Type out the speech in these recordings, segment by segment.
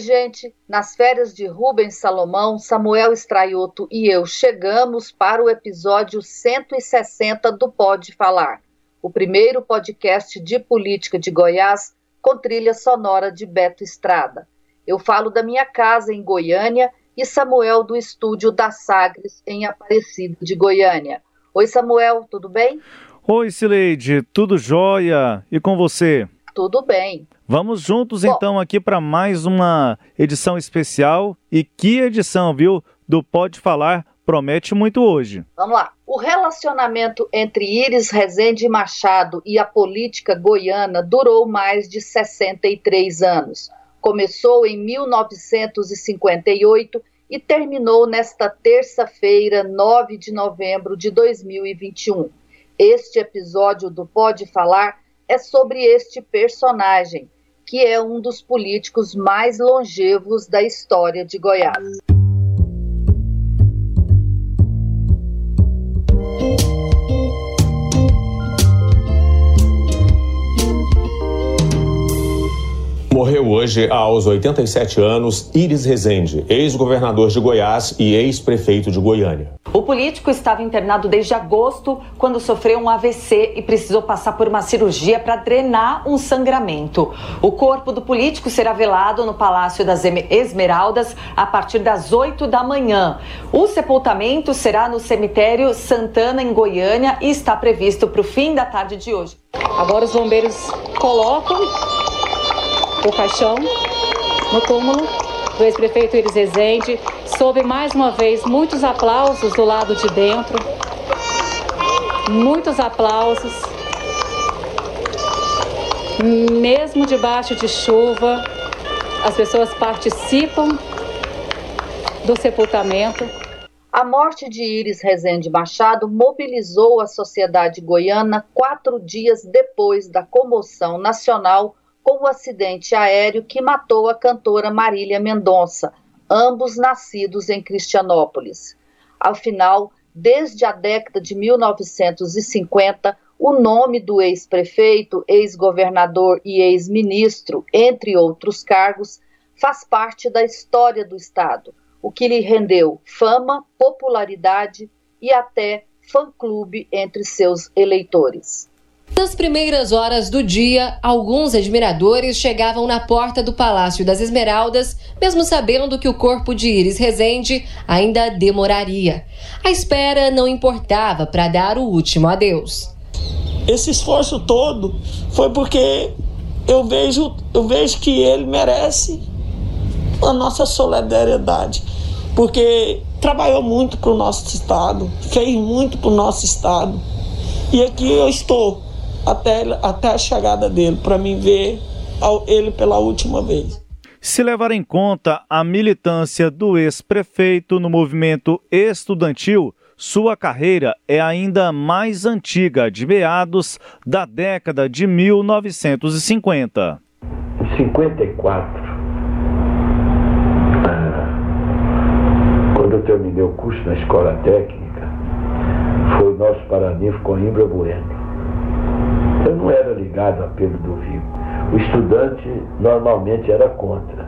Oi, gente. Nas férias de Rubens Salomão, Samuel Estraioto e eu chegamos para o episódio 160 do Pode Falar, o primeiro podcast de política de Goiás com trilha sonora de Beto Estrada. Eu falo da minha casa em Goiânia e Samuel do estúdio da Sagres em Aparecida de Goiânia. Oi, Samuel, tudo bem? Oi, Sileide, tudo jóia? E com você? Tudo bem. Vamos juntos Bom, então aqui para mais uma edição especial. E que edição, viu? Do Pode Falar promete muito hoje. Vamos lá. O relacionamento entre Iris Rezende Machado e a política goiana durou mais de 63 anos. Começou em 1958 e terminou nesta terça-feira, 9 de novembro de 2021. Este episódio do Pode Falar é sobre este personagem que é um dos políticos mais longevos da história de Goiás. Morreu hoje, aos 87 anos, Iris Rezende, ex-governador de Goiás e ex-prefeito de Goiânia. O político estava internado desde agosto, quando sofreu um AVC e precisou passar por uma cirurgia para drenar um sangramento. O corpo do político será velado no Palácio das Esmeraldas a partir das 8 da manhã. O sepultamento será no cemitério Santana, em Goiânia, e está previsto para o fim da tarde de hoje. Agora os bombeiros colocam o caixão no túmulo do ex-prefeito Iris Rezende, sob mais uma vez muitos aplausos do lado de dentro, muitos aplausos, mesmo debaixo de chuva, as pessoas participam do sepultamento. A morte de Iris Rezende Machado mobilizou a sociedade goiana quatro dias depois da comoção nacional com o acidente aéreo que matou a cantora Marília Mendonça, ambos nascidos em Cristianópolis. Ao final, desde a década de 1950, o nome do ex-prefeito, ex-governador e ex-ministro, entre outros cargos, faz parte da história do Estado, o que lhe rendeu fama, popularidade e até fã-clube entre seus eleitores. Nas primeiras horas do dia, alguns admiradores chegavam na porta do Palácio das Esmeraldas, mesmo sabendo que o corpo de Iris Rezende ainda demoraria. A espera não importava para dar o último adeus. Esse esforço todo foi porque eu vejo, eu vejo que ele merece a nossa solidariedade, porque trabalhou muito para o nosso estado, fez muito para o nosso estado. E aqui eu estou até, até a chegada dele, para mim ver ele pela última vez. Se levar em conta a militância do ex-prefeito no movimento estudantil, sua carreira é ainda mais antiga, de meados da década de 1950. Em 54, ah, quando eu terminei o curso na escola técnica, foi o nosso paraninfo Coimbra Bueno. Não era ligado a Pedro do Vigo. O estudante normalmente era contra.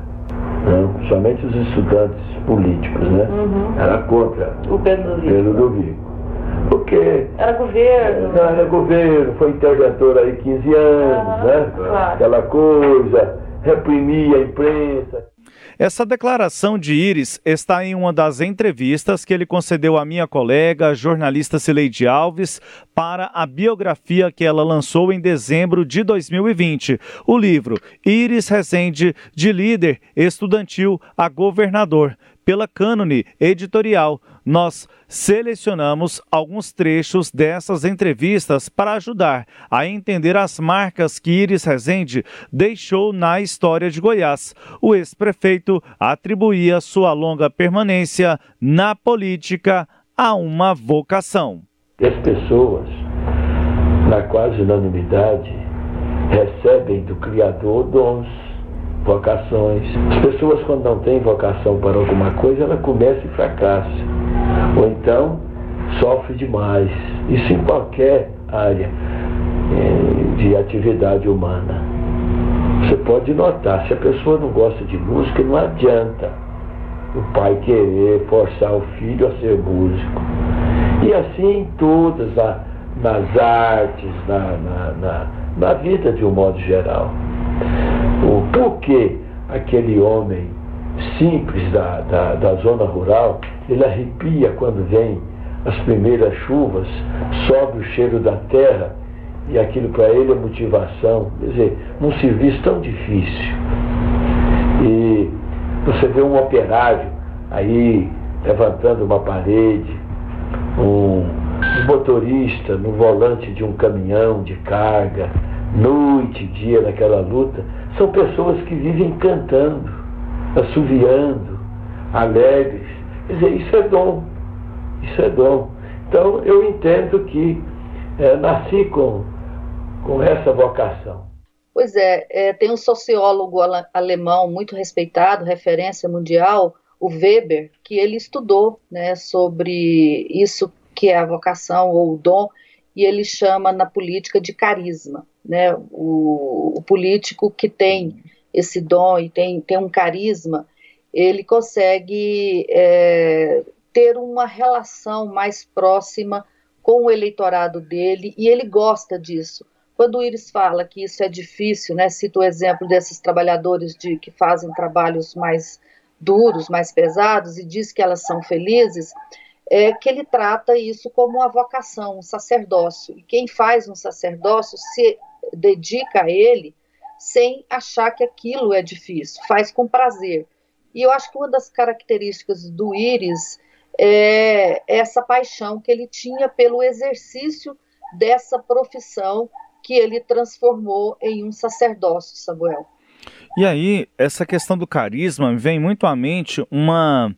Não, somente os estudantes políticos, né? Uhum. Era contra o Pedro do Vigo. Pedro do Vigo. Porque. Era governo. Não, era governo, foi interventor aí 15 anos, uhum, né? Claro. Aquela coisa, reprimia a imprensa. Essa declaração de Iris está em uma das entrevistas que ele concedeu à minha colega, jornalista Cileide Alves, para a biografia que ela lançou em dezembro de 2020. O livro Iris Rezende, de líder estudantil a governador, pela Cânone Editorial, nós selecionamos alguns trechos dessas entrevistas para ajudar a entender as marcas que Iris Rezende deixou na história de Goiás. O ex-prefeito atribuía sua longa permanência na política a uma vocação. As pessoas, na quase unanimidade, recebem do Criador dons, vocações. As pessoas, quando não têm vocação para alguma coisa, ela começa e fracassa. Ou então, sofre demais. Isso em qualquer área eh, de atividade humana. Você pode notar, se a pessoa não gosta de música, não adianta o pai querer forçar o filho a ser músico. E assim em todas, nas artes, na, na, na na vida de um modo geral. O porquê aquele homem simples da, da, da zona rural, ele arrepia quando vem as primeiras chuvas, sobe o cheiro da terra e aquilo para ele é motivação. Quer dizer, num serviço tão difícil. E você vê um operário aí levantando uma parede, um, um motorista no volante de um caminhão de carga, noite e dia naquela luta, são pessoas que vivem cantando, assoviando, alegres. Quer dizer, isso é dom. Isso é dom. Então eu entendo que é, nasci com, com essa vocação. Pois é, é, tem um sociólogo alemão muito respeitado, referência mundial, o Weber, que ele estudou né, sobre isso que é a vocação ou o dom, e ele chama na política de carisma. Né? O, o político que tem esse dom e tem, tem um carisma, ele consegue é, ter uma relação mais próxima com o eleitorado dele e ele gosta disso. Quando o Iris fala que isso é difícil, né, cito o exemplo desses trabalhadores de, que fazem trabalhos mais duros, mais pesados, e diz que elas são felizes, é que ele trata isso como uma vocação, um sacerdócio. E quem faz um sacerdócio se dedica a ele sem achar que aquilo é difícil, faz com prazer. E eu acho que uma das características do Íris é essa paixão que ele tinha pelo exercício dessa profissão que ele transformou em um sacerdócio, Samuel. E aí, essa questão do carisma vem muito à mente uma,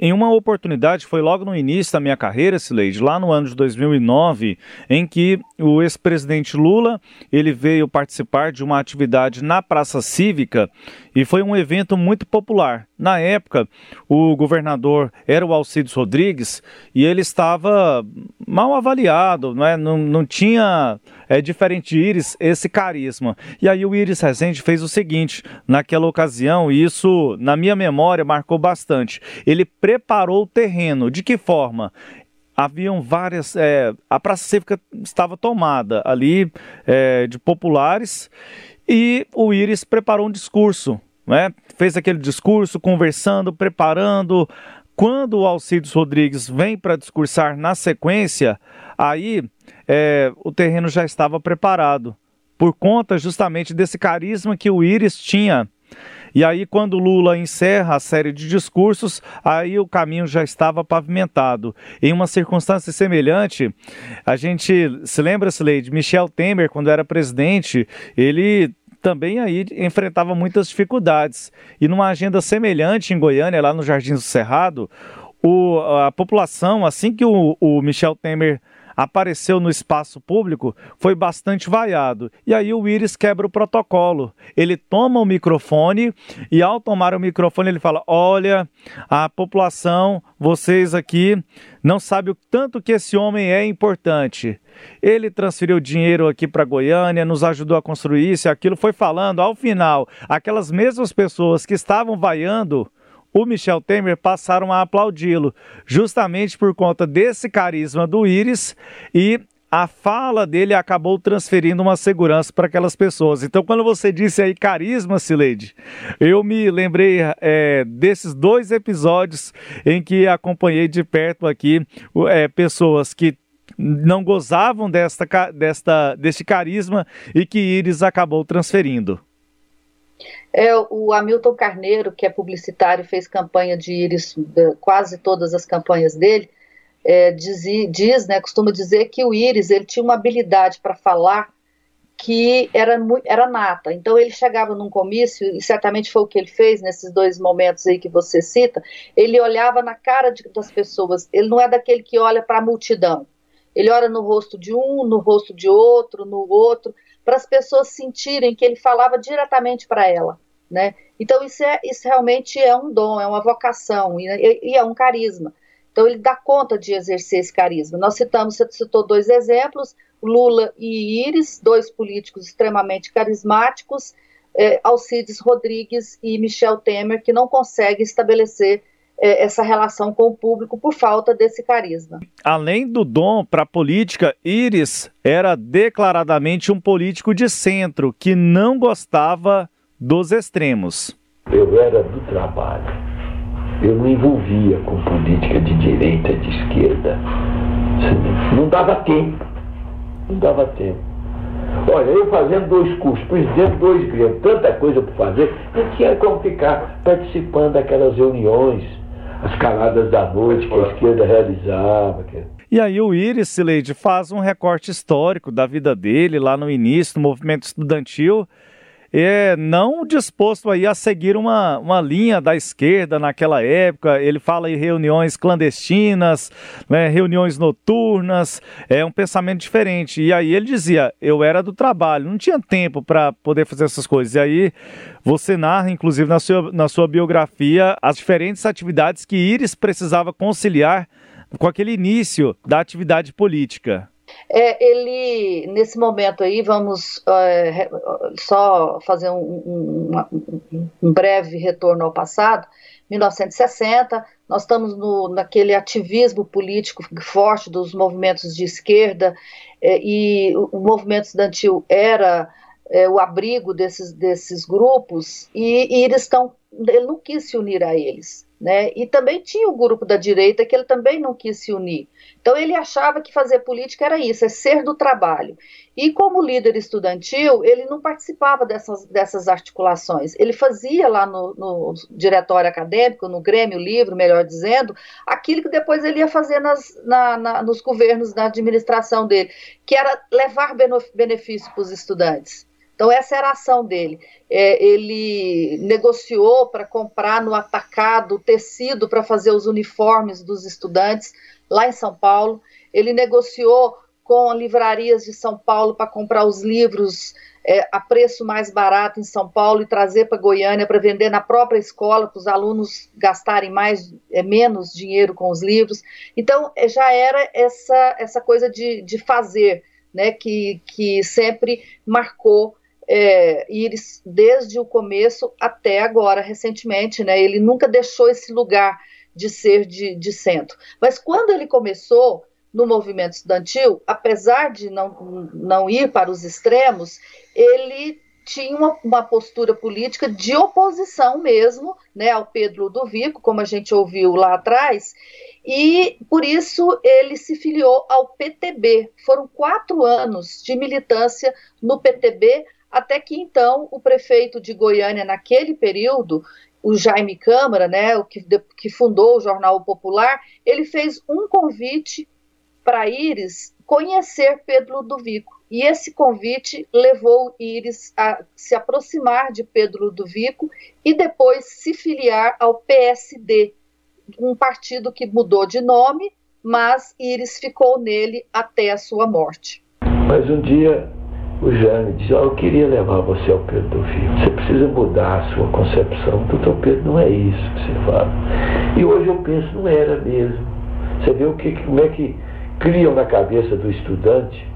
em uma oportunidade, foi logo no início da minha carreira, Sileide, lá no ano de 2009, em que o ex-presidente Lula, ele veio participar de uma atividade na Praça Cívica e foi um evento muito popular. Na época, o governador era o Alcides Rodrigues e ele estava mal avaliado, não, é? não, não tinha, é, diferente de esse carisma. E aí o Iris Rezende fez o seguinte, naquela ocasião, e isso, na minha memória, marcou bastante. Ele preparou o terreno. De que forma? haviam várias. É, a Praça Cívica estava tomada ali é, de populares e o Íris preparou um discurso. Né? Fez aquele discurso, conversando, preparando. Quando o Alcides Rodrigues vem para discursar na sequência, aí é, o terreno já estava preparado, por conta justamente desse carisma que o Íris tinha e aí, quando Lula encerra a série de discursos, aí o caminho já estava pavimentado. Em uma circunstância semelhante, a gente se lembra, Sileide, Michel Temer, quando era presidente, ele também aí enfrentava muitas dificuldades. E numa agenda semelhante em Goiânia, lá no Jardim do Cerrado, o, a população, assim que o, o Michel Temer apareceu no espaço público foi bastante vaiado. E aí o Iris quebra o protocolo. Ele toma o microfone e ao tomar o microfone ele fala: "Olha, a população, vocês aqui não sabem o tanto que esse homem é importante. Ele transferiu dinheiro aqui para Goiânia, nos ajudou a construir isso e aquilo, foi falando ao final, aquelas mesmas pessoas que estavam vaiando o Michel Temer passaram a aplaudi-lo, justamente por conta desse carisma do Íris e a fala dele acabou transferindo uma segurança para aquelas pessoas. Então, quando você disse aí carisma, Sileide, eu me lembrei é, desses dois episódios em que acompanhei de perto aqui é, pessoas que não gozavam desta, desta, deste carisma e que Íris acabou transferindo. É, o Hamilton Carneiro, que é publicitário, fez campanha de Íris, quase todas as campanhas dele, é, diz, diz, né, costuma dizer que o Íris ele tinha uma habilidade para falar que era, era nata. Então ele chegava num comício, e certamente foi o que ele fez nesses dois momentos aí que você cita, ele olhava na cara de, das pessoas, ele não é daquele que olha para a multidão. Ele olha no rosto de um, no rosto de outro, no outro, para as pessoas sentirem que ele falava diretamente para ela, né? Então isso, é, isso realmente é um dom, é uma vocação e, e é um carisma. Então ele dá conta de exercer esse carisma. Nós citamos, você citou dois exemplos, Lula e Iris, dois políticos extremamente carismáticos, é, Alcides Rodrigues e Michel Temer, que não conseguem estabelecer essa relação com o público por falta desse carisma. Além do dom para a política, Iris era declaradamente um político de centro que não gostava dos extremos. Eu era do trabalho. Eu não envolvia com política de direita, de esquerda. Não dava tempo não dava tempo. Olha, eu fazendo dois cursos, presidente dois grêmios, tanta coisa para fazer, não tinha como ficar participando daquelas reuniões, as caladas da noite que a esquerda realizava. E aí o Iris Sileide faz um recorte histórico da vida dele lá no início do movimento estudantil é, não disposto aí a seguir uma, uma linha da esquerda naquela época. Ele fala em reuniões clandestinas, né, reuniões noturnas, é um pensamento diferente. E aí ele dizia: eu era do trabalho, não tinha tempo para poder fazer essas coisas. E aí você narra, inclusive na sua, na sua biografia, as diferentes atividades que Iris precisava conciliar com aquele início da atividade política. É, ele, nesse momento aí, vamos é, só fazer um, um, um, breve retorno ao passado. 1960, nós estamos no, naquele ativismo político forte dos movimentos de esquerda, é, e o, o movimento estudantil era é, o abrigo desses, desses grupos, e, e eles estão. Ele não quis se unir a eles. Né? E também tinha o grupo da direita que ele também não quis se unir. Então ele achava que fazer política era isso, é ser do trabalho. E como líder estudantil, ele não participava dessas, dessas articulações. Ele fazia lá no, no diretório acadêmico, no Grêmio Livre, melhor dizendo, aquilo que depois ele ia fazer nas, na, na, nos governos, na administração dele, que era levar benefício para os estudantes. Então, essa era a ação dele. É, ele negociou para comprar no atacado tecido para fazer os uniformes dos estudantes lá em São Paulo. Ele negociou com livrarias de São Paulo para comprar os livros é, a preço mais barato em São Paulo e trazer para Goiânia para vender na própria escola, para os alunos gastarem mais, é, menos dinheiro com os livros. Então, é, já era essa, essa coisa de, de fazer, né, que, que sempre marcou é, Iris desde o começo até agora, recentemente, né? Ele nunca deixou esse lugar de ser de, de centro. Mas quando ele começou no movimento estudantil, apesar de não, não ir para os extremos, ele tinha uma, uma, postura política de oposição mesmo né, ao Pedro Ludovico, como a gente ouviu lá atrás, e por isso ele se filiou ao PTB. Foram quatro anos de militância no PTB, até que então o prefeito de Goiânia, naquele período, o Jaime Câmara, né, o que, que fundou o Jornal Popular, ele fez um convite para Íris conhecer Pedro Ludovico. E esse convite levou Íris a se aproximar de Pedro Ludovico e depois se filiar ao PSD, um partido que mudou de nome, mas Íris ficou nele até a sua morte. Mas um dia o Jane disse, oh, eu queria levar você ao Pedro do Vivo. Você precisa mudar a sua concepção. Doutor Pedro, não é isso que você fala. E hoje eu penso, não era mesmo. Você vê o que, como é que criam na cabeça do estudante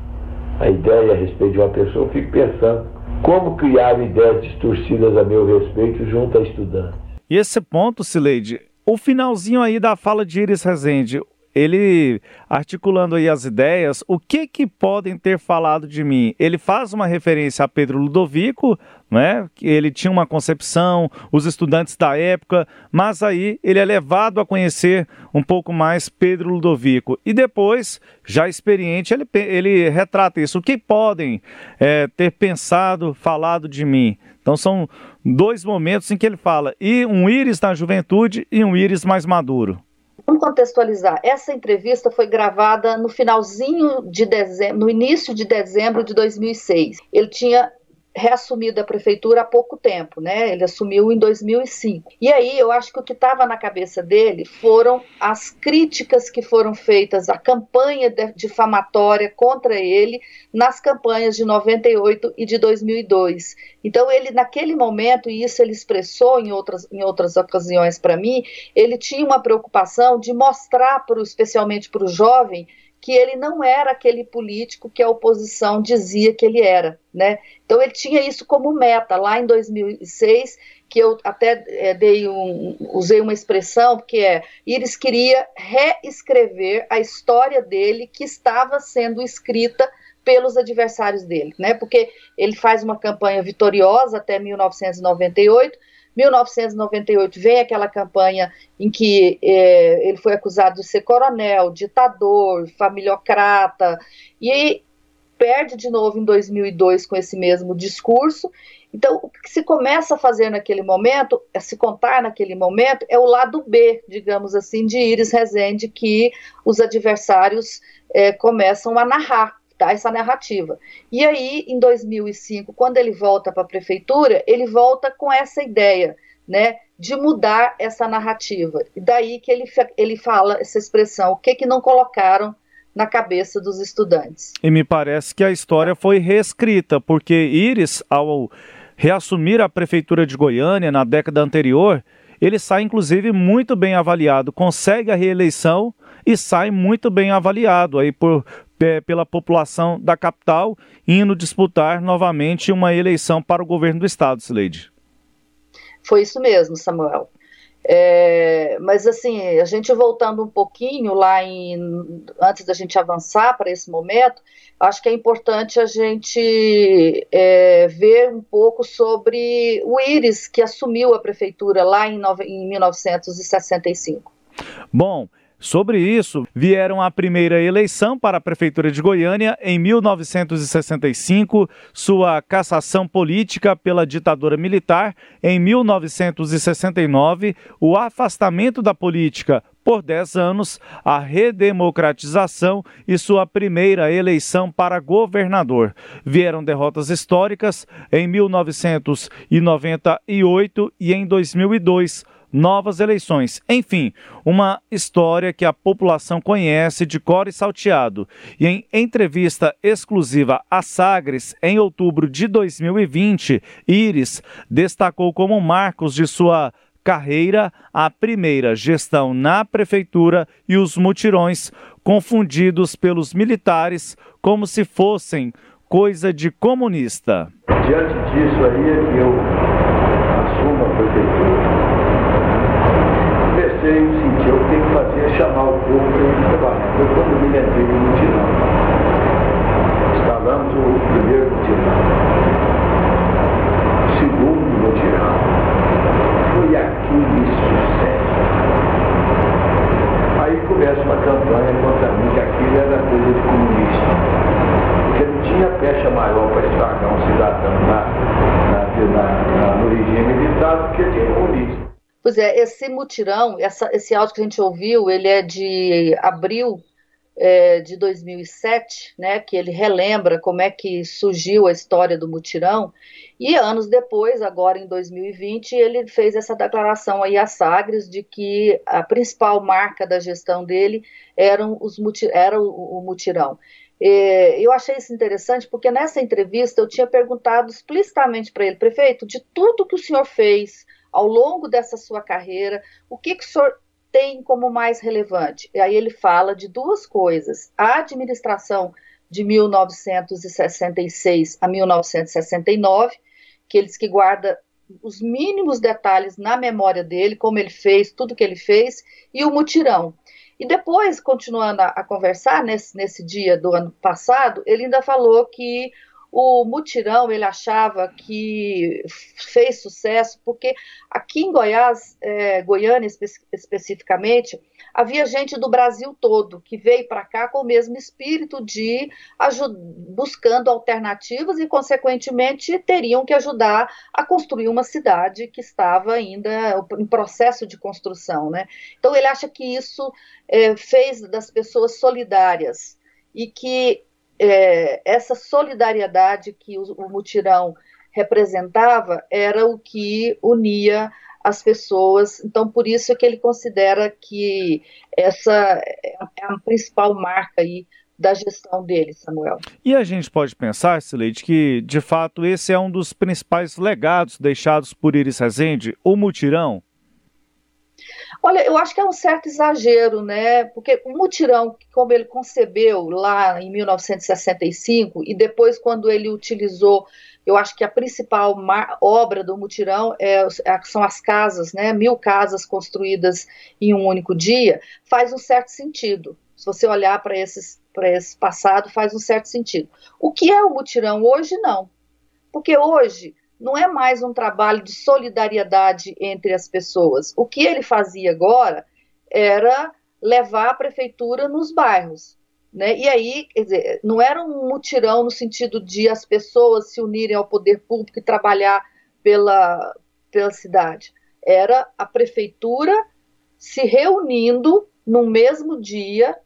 a ideia a respeito de uma pessoa. Eu fico pensando, como criar ideias distorcidas a meu respeito junto a estudantes. E esse ponto, Sileide, o finalzinho aí da fala de Iris Rezende, ele articulando aí as ideias, o que que podem ter falado de mim? Ele faz uma referência a Pedro Ludovico, né? Ele tinha uma concepção, os estudantes da época, mas aí ele é levado a conhecer um pouco mais Pedro Ludovico e depois, já experiente, ele, ele retrata isso. O que podem é, ter pensado, falado de mim? Então são dois momentos em que ele fala, e um íris na juventude e um íris mais maduro. Vamos contextualizar. Essa entrevista foi gravada no finalzinho de dezembro, no início de dezembro de 2006. Ele tinha reassumido a prefeitura há pouco tempo, né? Ele assumiu em 2005. E aí eu acho que o que estava na cabeça dele foram as críticas que foram feitas à campanha difamatória contra ele nas campanhas de 98 e de 2002. Então ele naquele momento e isso ele expressou em outras em outras ocasiões para mim, ele tinha uma preocupação de mostrar para especialmente para o jovem que ele não era aquele político que a oposição dizia que ele era, né? Então ele tinha isso como meta lá em 2006, que eu até é, dei um, usei uma expressão que é Iris queria reescrever a história dele que estava sendo escrita pelos adversários dele, né? Porque ele faz uma campanha vitoriosa até 1998 1998 vem aquela campanha em que é, ele foi acusado de ser coronel, ditador, familiocrata, e perde de novo em 2002 com esse mesmo discurso. Então, o que se começa a fazer naquele momento, a se contar naquele momento, é o lado B, digamos assim, de Iris Rezende, que os adversários é, começam a narrar tá, essa narrativa. E aí, em 2005, quando ele volta para a prefeitura, ele volta com essa ideia, né, de mudar essa narrativa. E daí que ele, ele fala essa expressão, o que que não colocaram na cabeça dos estudantes. E me parece que a história foi reescrita, porque Iris, ao reassumir a prefeitura de Goiânia na década anterior, ele sai inclusive muito bem avaliado, consegue a reeleição e sai muito bem avaliado aí por, pela população da capital, indo disputar novamente uma eleição para o governo do estado, Sileide. Foi isso mesmo, Samuel. É, mas assim, a gente voltando um pouquinho lá em, antes da gente avançar para esse momento, acho que é importante a gente é, ver um pouco sobre o Íris que assumiu a prefeitura lá em, em 1965. Bom, Sobre isso, vieram a primeira eleição para a Prefeitura de Goiânia em 1965, sua cassação política pela ditadura militar em 1969, o afastamento da política por 10 anos, a redemocratização e sua primeira eleição para governador. Vieram derrotas históricas em 1998 e em 2002 novas eleições. Enfim, uma história que a população conhece de cor e salteado. E em entrevista exclusiva à Sagres, em outubro de 2020, Iris destacou como marcos de sua carreira a primeira gestão na prefeitura e os mutirões confundidos pelos militares como se fossem coisa de comunista. Diante disso aí eu assumo a prefeitura comecei a sentir, eu tenho que fazer é chamar o povo para. Foi quando do mutirão. Instalamos o primeiro mutirão. O segundo mutirão. Foi aquele sucesso. Aí começa uma campanha contra mim que aquilo era coisa de comunista. Porque não tinha pecha maior para estragar um cidadão na, na, na, no regime militar do que tinha comunista. Pois é, esse mutirão, essa, esse áudio que a gente ouviu, ele é de abril é, de 2007, né, que ele relembra como é que surgiu a história do mutirão, e anos depois, agora em 2020, ele fez essa declaração aí a Sagres de que a principal marca da gestão dele eram os era o, o mutirão. É, eu achei isso interessante porque nessa entrevista eu tinha perguntado explicitamente para ele, prefeito, de tudo que o senhor fez, ao longo dessa sua carreira, o que, que o senhor tem como mais relevante? E aí ele fala de duas coisas: a administração de 1966 a 1969, que eles que guarda os mínimos detalhes na memória dele, como ele fez, tudo que ele fez, e o mutirão. E depois, continuando a, a conversar, nesse, nesse dia do ano passado, ele ainda falou que o mutirão ele achava que fez sucesso porque aqui em Goiás, é, Goiânia espe especificamente, havia gente do Brasil todo que veio para cá com o mesmo espírito de buscando alternativas e, consequentemente, teriam que ajudar a construir uma cidade que estava ainda em processo de construção. Né? Então, ele acha que isso é, fez das pessoas solidárias e que é, essa solidariedade que o, o mutirão representava era o que unia as pessoas. Então, por isso é que ele considera que essa é a principal marca aí da gestão dele, Samuel. E a gente pode pensar, Sileide, que de fato esse é um dos principais legados deixados por Iris Rezende, o mutirão? Olha, eu acho que é um certo exagero, né? Porque o mutirão, como ele concebeu lá em 1965, e depois, quando ele utilizou, eu acho que a principal obra do mutirão é, é, são as casas, né? Mil casas construídas em um único dia, faz um certo sentido. Se você olhar para esse passado, faz um certo sentido. O que é o mutirão hoje, não. Porque hoje não é mais um trabalho de solidariedade entre as pessoas. O que ele fazia agora era levar a prefeitura nos bairros. Né? E aí, dizer, não era um mutirão no sentido de as pessoas se unirem ao poder público e trabalhar pela, pela cidade. Era a prefeitura se reunindo no mesmo dia,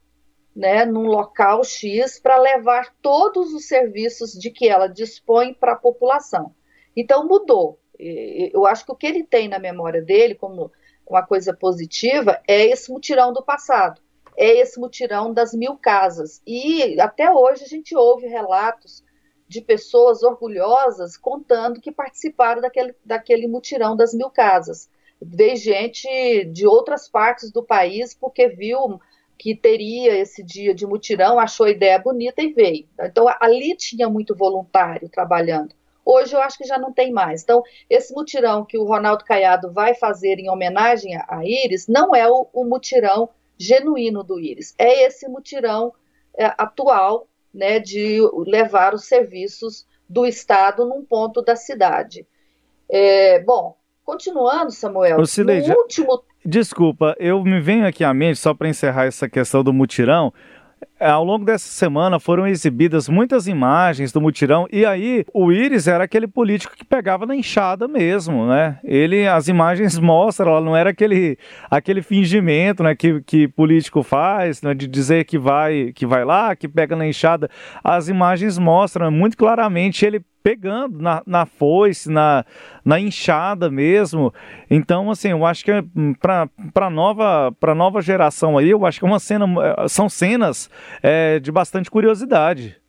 né, num local X, para levar todos os serviços de que ela dispõe para a população. Então mudou. Eu acho que o que ele tem na memória dele como uma coisa positiva é esse mutirão do passado, é esse mutirão das mil casas. E até hoje a gente ouve relatos de pessoas orgulhosas contando que participaram daquele, daquele mutirão das mil casas. Veio gente de outras partes do país porque viu que teria esse dia de mutirão, achou a ideia bonita e veio. Então ali tinha muito voluntário trabalhando. Hoje eu acho que já não tem mais. Então, esse mutirão que o Ronaldo Caiado vai fazer em homenagem a Íris não é o, o mutirão genuíno do Íris, é esse mutirão é, atual né, de levar os serviços do Estado num ponto da cidade. É, bom, continuando, Samuel, Cileide, no último... Desculpa, eu me venho aqui à mente, só para encerrar essa questão do mutirão, ao longo dessa semana foram exibidas muitas imagens do mutirão e aí o Íris era aquele político que pegava na enxada mesmo, né? Ele, as imagens mostram, não era aquele, aquele fingimento, né, que, que político faz, né, de dizer que vai, que vai lá, que pega na enxada. As imagens mostram muito claramente ele pegando na, na foice, na, na enxada mesmo. Então, assim, eu acho que hum, para nova para nova geração aí, eu acho que é uma cena, eh, são cenas é, de bastante curiosidade.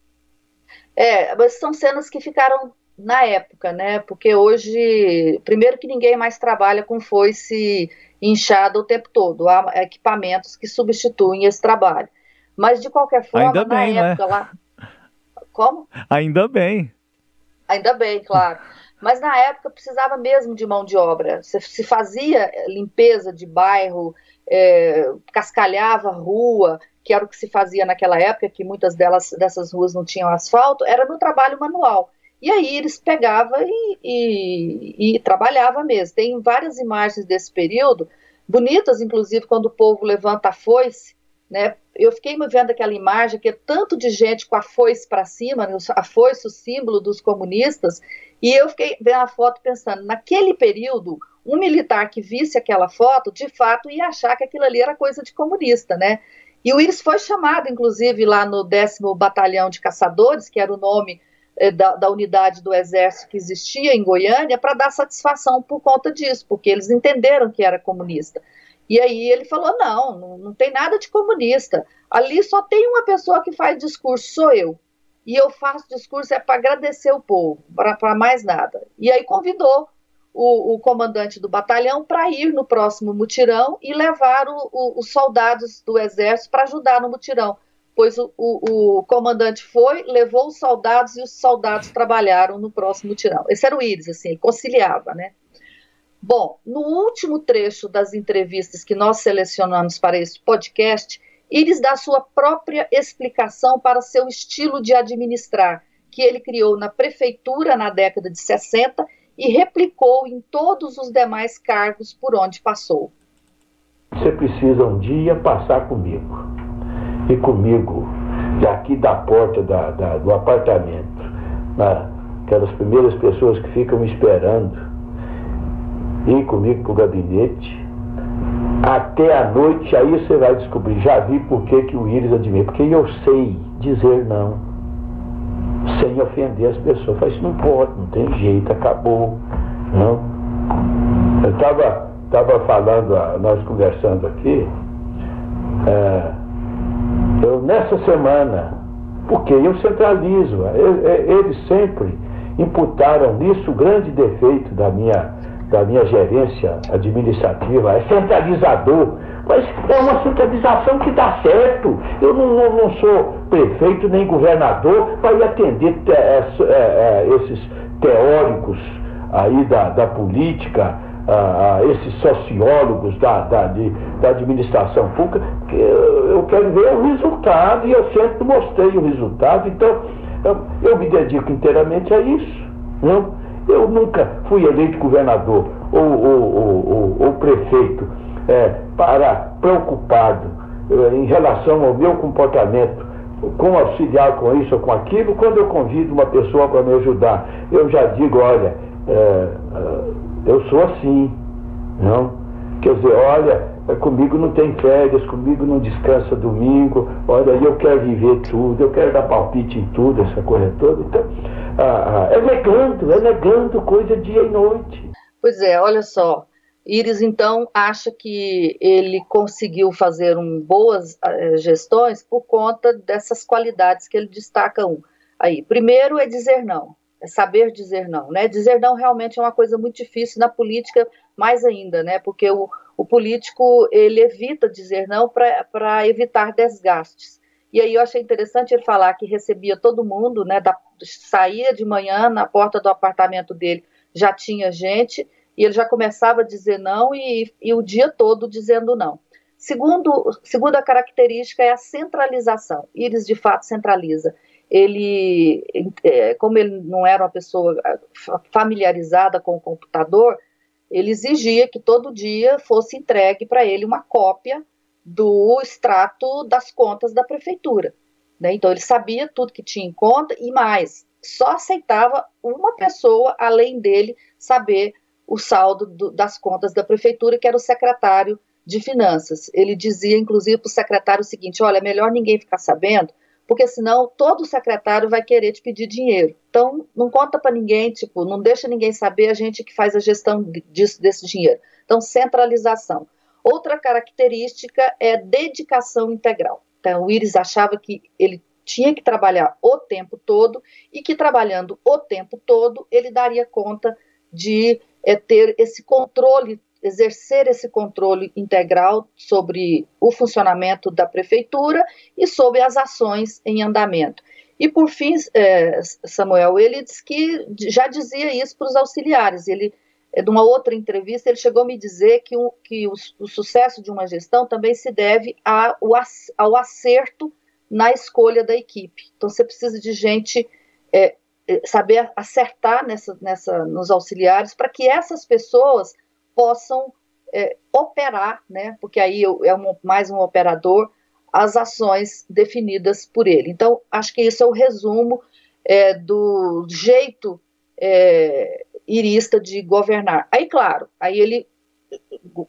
É, mas são cenas que ficaram na época, né? Porque hoje, primeiro que ninguém mais trabalha com foice inchada o tempo todo, há equipamentos que substituem esse trabalho. Mas de qualquer forma, Ainda bem, na época né? lá. Como? Ainda bem. Ainda bem, claro. Mas na época precisava mesmo de mão de obra. Se, fazia limpeza de bairro, é, cascalhava rua, que era o que se fazia naquela época, que muitas delas, dessas ruas não tinham asfalto, era no trabalho manual. E aí eles pegavam e, e, e trabalhava mesmo. Tem várias imagens desse período, bonitas, inclusive, quando o povo levanta a foice, né? Eu fiquei me vendo aquela imagem que é tanto de gente com a foice para cima, né? a foice, o símbolo dos comunistas, e eu fiquei vendo a foto pensando, naquele período, um militar que visse aquela foto, de fato, ia achar que aquilo ali era coisa de comunista, né? E o Iris foi chamado, inclusive, lá no décimo Batalhão de Caçadores, que era o nome eh, da, da, unidade do Exército que existia em Goiânia, para dar satisfação por conta disso, porque eles entenderam que era comunista. E aí ele falou: não, não, não tem nada de comunista. Ali só tem uma pessoa que faz discurso, sou eu. E eu faço discurso é para agradecer o povo, para mais nada. E aí convidou o, o comandante do batalhão para ir no próximo mutirão e levar o, o, os soldados do exército para ajudar no mutirão. Pois o, comandante foi, levou os soldados e os soldados trabalharam no próximo mutirão. Esse era o Íris, assim, ele conciliava, né? Bom, no último trecho das entrevistas que nós selecionamos para esse podcast, Iris dá sua própria explicação para seu estilo de administrar, que ele criou na prefeitura na década de 60 e replicou em todos os demais cargos por onde passou. Você precisa um dia passar comigo. E comigo, daqui da porta da, da, do apartamento, aquelas primeiras pessoas que ficam esperando, ir comigo para o gabinete, até a noite, aí você vai descobrir, já vi por que, que o Íris admira, porque eu sei dizer não, sem ofender as pessoas. Faz isso não pode, não tem jeito, acabou. Não. Eu estava tava falando, ah, nós conversando aqui, é, eu nessa semana, porque eu centralizo, eles sempre imputaram nisso o grande defeito da minha da minha gerência administrativa, é centralizador, mas é uma centralização que dá certo. Eu não, não, não sou prefeito nem governador para ir atender te, é, é, é, esses teóricos aí da, da política, a, a esses sociólogos da, da, de, da administração pública, que eu, quero ver o resultado e eu sempre mostrei o resultado, então eu, eu me dedico inteiramente a isso. Não? Eu nunca fui eleito governador ou, ou, ou, ou prefeito é, para preocupado é, em relação ao meu comportamento com auxiliar com isso ou com aquilo, quando eu convido uma pessoa para me ajudar, eu já digo, olha, é, é eu sou assim, não? Quer dizer, olha, comigo não tem férias, comigo não descansa domingo, olha, eu quero viver tudo, eu quero dar palpite em tudo, essa coisa toda. Então, ah, ah, é negando, é negando coisa dia e noite. Pois é, olha só. Iris, então, acha que ele conseguiu fazer um, boas uh, gestões por conta dessas qualidades que ele destaca um. Aí, primeiro é dizer não, é saber dizer não, né? Dizer não realmente é uma coisa muito difícil na política, mais ainda, né? Porque o, o político, ele evita dizer não para evitar desgastes. E aí eu achei interessante ele falar que recebia todo mundo, né? Da, saía de manhã na porta do apartamento dele, já tinha gente, e ele já começava a dizer não e, e o dia todo dizendo não. Segundo, segunda característica é a centralização. Iris, de fato, centraliza. Ele, é, como ele não era uma pessoa familiarizada com o computador, ele exigia que todo dia fosse entregue para ele uma cópia do extrato das contas da prefeitura. Né? Então, ele sabia tudo que tinha em conta e mais, só aceitava uma pessoa, além dele, saber o saldo do, das contas da prefeitura, que era o secretário de Finanças. Ele dizia, inclusive, para o secretário o seguinte: olha, é melhor ninguém ficar sabendo, porque senão todo secretário vai querer te pedir dinheiro. Então, não conta para ninguém, tipo, não deixa ninguém saber a gente que faz a gestão disso, desse dinheiro. Então, centralização. Outra característica é dedicação integral. Então, o Iris achava que ele tinha que trabalhar o tempo todo e que trabalhando o tempo todo ele daria conta de é, ter esse controle, exercer esse controle integral sobre o funcionamento da prefeitura e sobre as ações em andamento. E por fim, é, Samuel, ele disse que já dizia isso para os auxiliares. Ele é, uma outra entrevista, ele chegou a me dizer que, o, que o, o sucesso de uma gestão também se deve ao, ao acerto na escolha da equipe. Então, você precisa de gente, é, é, saber acertar nessa, nessa, nos auxiliares, para que essas pessoas possam é, operar, né, porque aí é um, mais um operador, as ações definidas por ele. Então, acho que isso é o resumo é, do jeito é, irista de governar. Aí, claro, aí ele,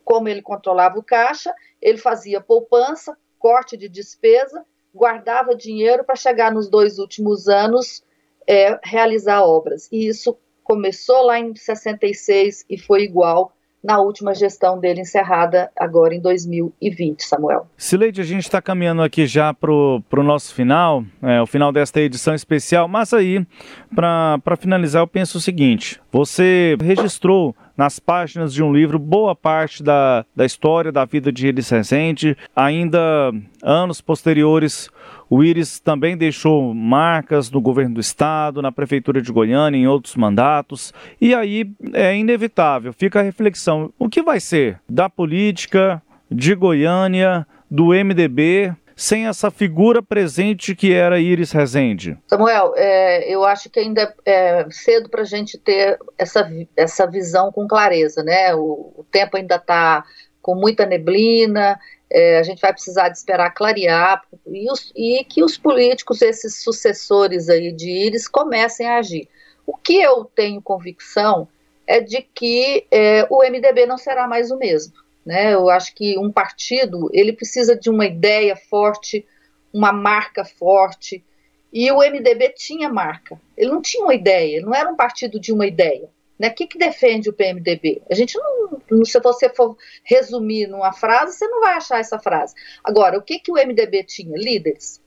como ele controlava o caixa, ele fazia poupança, corte de despesa, guardava dinheiro para chegar nos dois últimos anos é, realizar obras. E isso começou lá em 66 e foi igual na última gestão dele encerrada agora em 2020, Samuel. Sileide, a gente está caminhando aqui já para o nosso final, é, o final desta edição especial, mas aí, para finalizar, eu penso o seguinte: você registrou nas páginas de um livro boa parte da, da história da vida de Iris Rezende. Ainda anos posteriores, o Iris também deixou marcas no governo do estado, na prefeitura de Goiânia, em outros mandatos. E aí é inevitável, fica a reflexão: o que vai ser da política de Goiânia, do MDB? Sem essa figura presente que era Iris Rezende? Samuel, é, eu acho que ainda é cedo para a gente ter essa, essa visão com clareza, né? O, o tempo ainda está com muita neblina, é, a gente vai precisar de esperar clarear e, os, e, que os políticos, esses sucessores aí de Iris, comecem a agir. O que eu tenho convicção é de que é, o MDB não será mais o mesmo. Né? Eu acho que um partido ele precisa de uma ideia forte, uma marca forte. E o MDB tinha marca. Ele não tinha uma ideia, não era um partido de uma ideia. Né? O que, que defende o PMDB? A gente não, se você for resumir numa frase, você não vai achar essa frase. Agora, o que, que o MDB tinha? Líderes.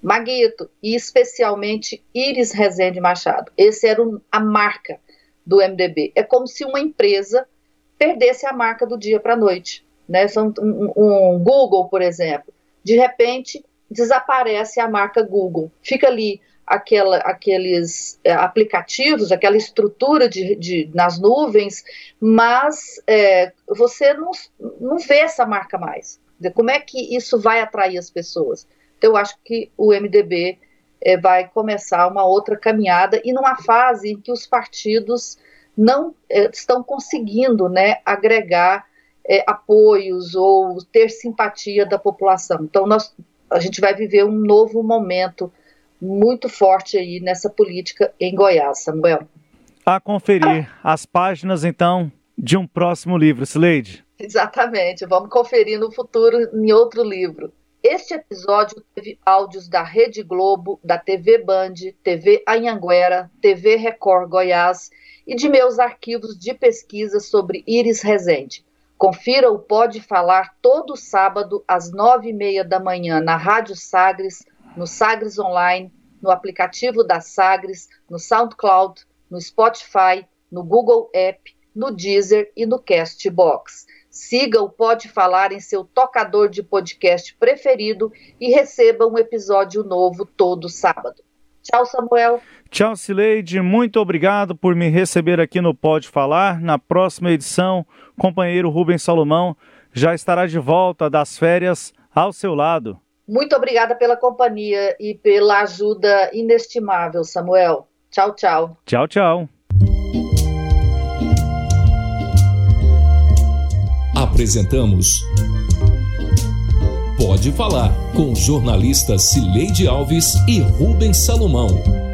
Maguito e especialmente Iris Rezende Machado. Esse era a marca do MDB. É como se uma empresa perdesse a marca do dia para a noite. Né? Um, um Google, por exemplo, de repente desaparece a marca Google. Fica ali aquela, aqueles é, aplicativos, aquela estrutura de, de nas nuvens, mas é, você não, não vê essa marca mais. Como é que isso vai atrair as pessoas? Então, eu acho que o MDB é, vai começar uma outra caminhada e numa fase em que os partidos não é, estão conseguindo né, agregar é, apoios ou ter simpatia da população. Então, nós, a gente vai viver um novo momento muito forte aí nessa política em Goiás, Samuel. A conferir as páginas, então, de um próximo livro, Sileide. Exatamente, vamos conferir no futuro em outro livro. Este episódio teve áudios da Rede Globo, da TV Band, TV Anhanguera, TV Record Goiás e de meus arquivos de pesquisa sobre Iris Rezende. Confira o Pode Falar todo sábado às nove e meia da manhã na Rádio Sagres, no Sagres Online, no aplicativo da Sagres, no SoundCloud, no Spotify, no Google App, no Deezer e no Castbox. Siga o Pode Falar em seu tocador de podcast preferido e receba um episódio novo todo sábado. Tchau, Samuel. Tchau, Cileide. Muito obrigado por me receber aqui no Pode Falar. Na próxima edição, companheiro Rubens Salomão já estará de volta das férias ao seu lado. Muito obrigada pela companhia e pela ajuda inestimável, Samuel. Tchau, tchau. Tchau, tchau. Apresentamos Pode Falar com jornalistas Cileide Alves e Rubens Salomão.